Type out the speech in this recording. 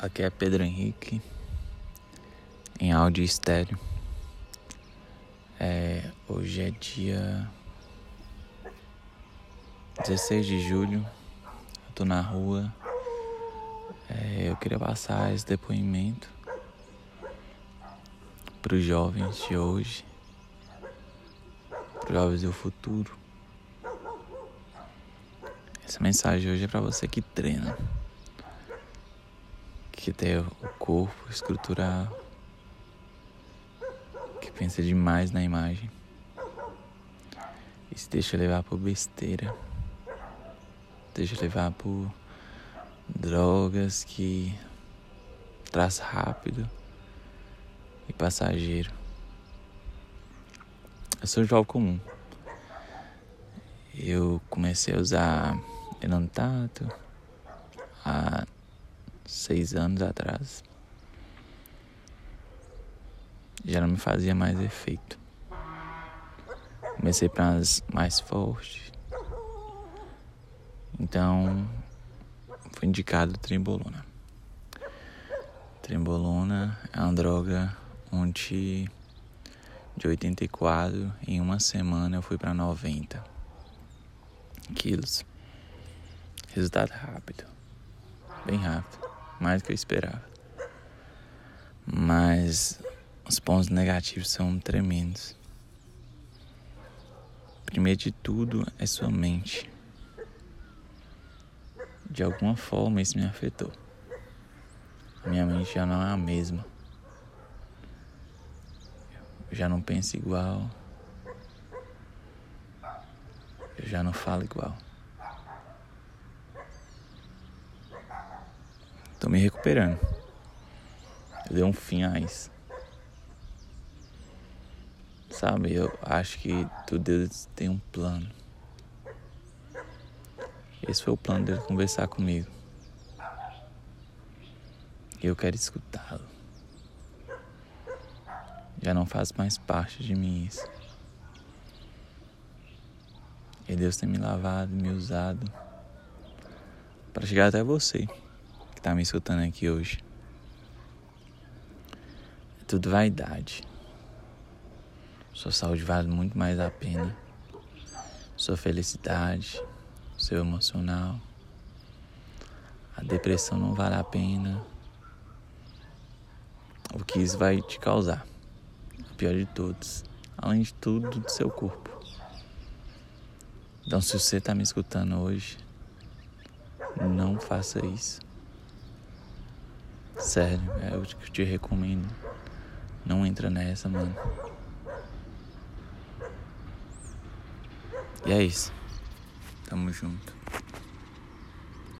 Aqui é Pedro Henrique, em áudio estéreo. É, hoje é dia 16 de julho, eu tô na rua. É, eu queria passar esse depoimento para os jovens de hoje, para os jovens do futuro. Essa mensagem hoje é para você que treina que tem o corpo estrutural, que pensa demais na imagem e se deixa levar por besteira, deixa levar por drogas que traz rápido e passageiro. Eu sou jovem comum. Eu comecei a usar enantato há seis anos atrás, já não me fazia mais efeito. Comecei para as mais fortes. Então, foi indicado trembolona. Trembolona é uma droga onde de 84 em uma semana eu fui para 90 quilos. Resultado rápido, bem rápido mais do que eu esperava. Mas os pontos negativos são tremendos. Primeiro de tudo é sua mente. De alguma forma isso me afetou. Minha mente já não é a mesma. Eu já não penso igual. Eu já não falo igual. Tô me recuperando. Eu dei um fim a isso. Sabe, eu acho que tudo Deus tem um plano. Esse foi o plano dele conversar comigo. E eu quero escutá-lo. Já não faz mais parte de mim isso. E Deus tem me lavado, me usado para chegar até você que tá me escutando aqui hoje. É tudo vaidade. Sua saúde vale muito mais a pena. Sua felicidade, seu emocional. A depressão não vale a pena. O que isso vai te causar. O pior de todos. Além de tudo, do seu corpo. Então, se você tá me escutando hoje, não faça isso. Sério, é o que eu te recomendo. Não entra nessa, mano. E é isso. Tamo junto.